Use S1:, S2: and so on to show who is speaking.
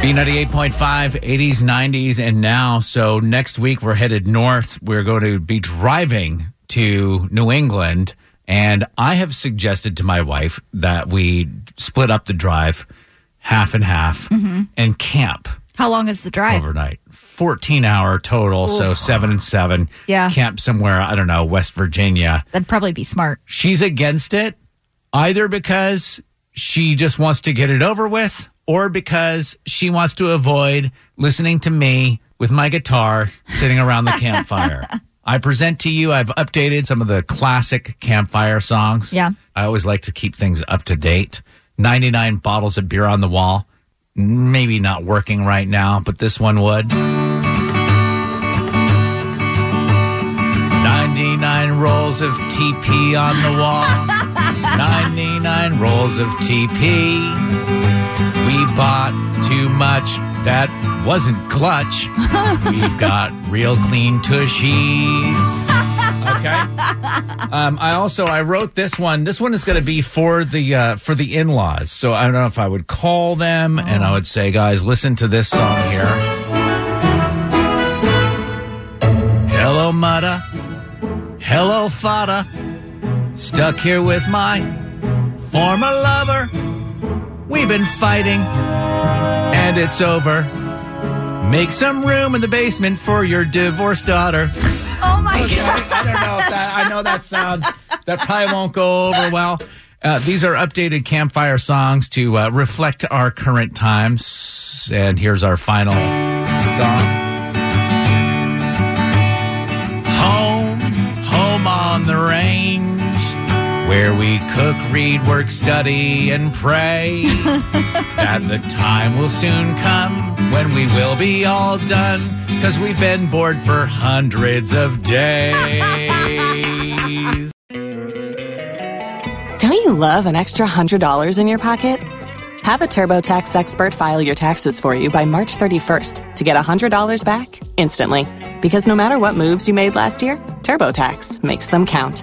S1: B98.5, 80s, 90s, and now. So next week we're headed north. We're going to be driving to New England. And I have suggested to my wife that we split up the drive half and half mm-hmm. and camp
S2: How long is the drive?
S1: overnight. 14 hour total. So seven and seven.
S2: Yeah.
S1: Camp somewhere, I don't know, West Virginia.
S2: That'd probably be smart.
S1: She's against it either because she just wants to get it over with or because she wants to avoid listening to me with my guitar sitting around the campfire. I present to you, I've updated some of the classic campfire songs.
S2: Yeah.
S1: I always like to keep things up to date. 99 bottles of beer on the wall. Maybe not working right now, but this one would. 99 rolls of TP on the wall. 99 rolls of TP. We bought too much. That wasn't clutch. We've got real clean tushies. Okay. Um, I also I wrote this one. This one is going to be for the uh, for the in laws. So I don't know if I would call them and I would say, guys, listen to this song here. Hello, Mutta. Hello, Fada. Stuck here with my former lover. We've been fighting, and it's over. Make some room in the basement for your divorced daughter.
S2: Oh my
S1: Okay, I don't know if that. I know that sound that probably won't go over well. Uh, these are updated campfire songs to uh, reflect our current times. And here's our final song. Where we cook, read, work, study, and pray. that the time will soon come when we will be all done, because we've been bored for hundreds of days.
S3: Don't you love an extra $100 in your pocket? Have a TurboTax expert file your taxes for you by March 31st to get $100 back instantly. Because no matter what moves you made last year, TurboTax makes them count.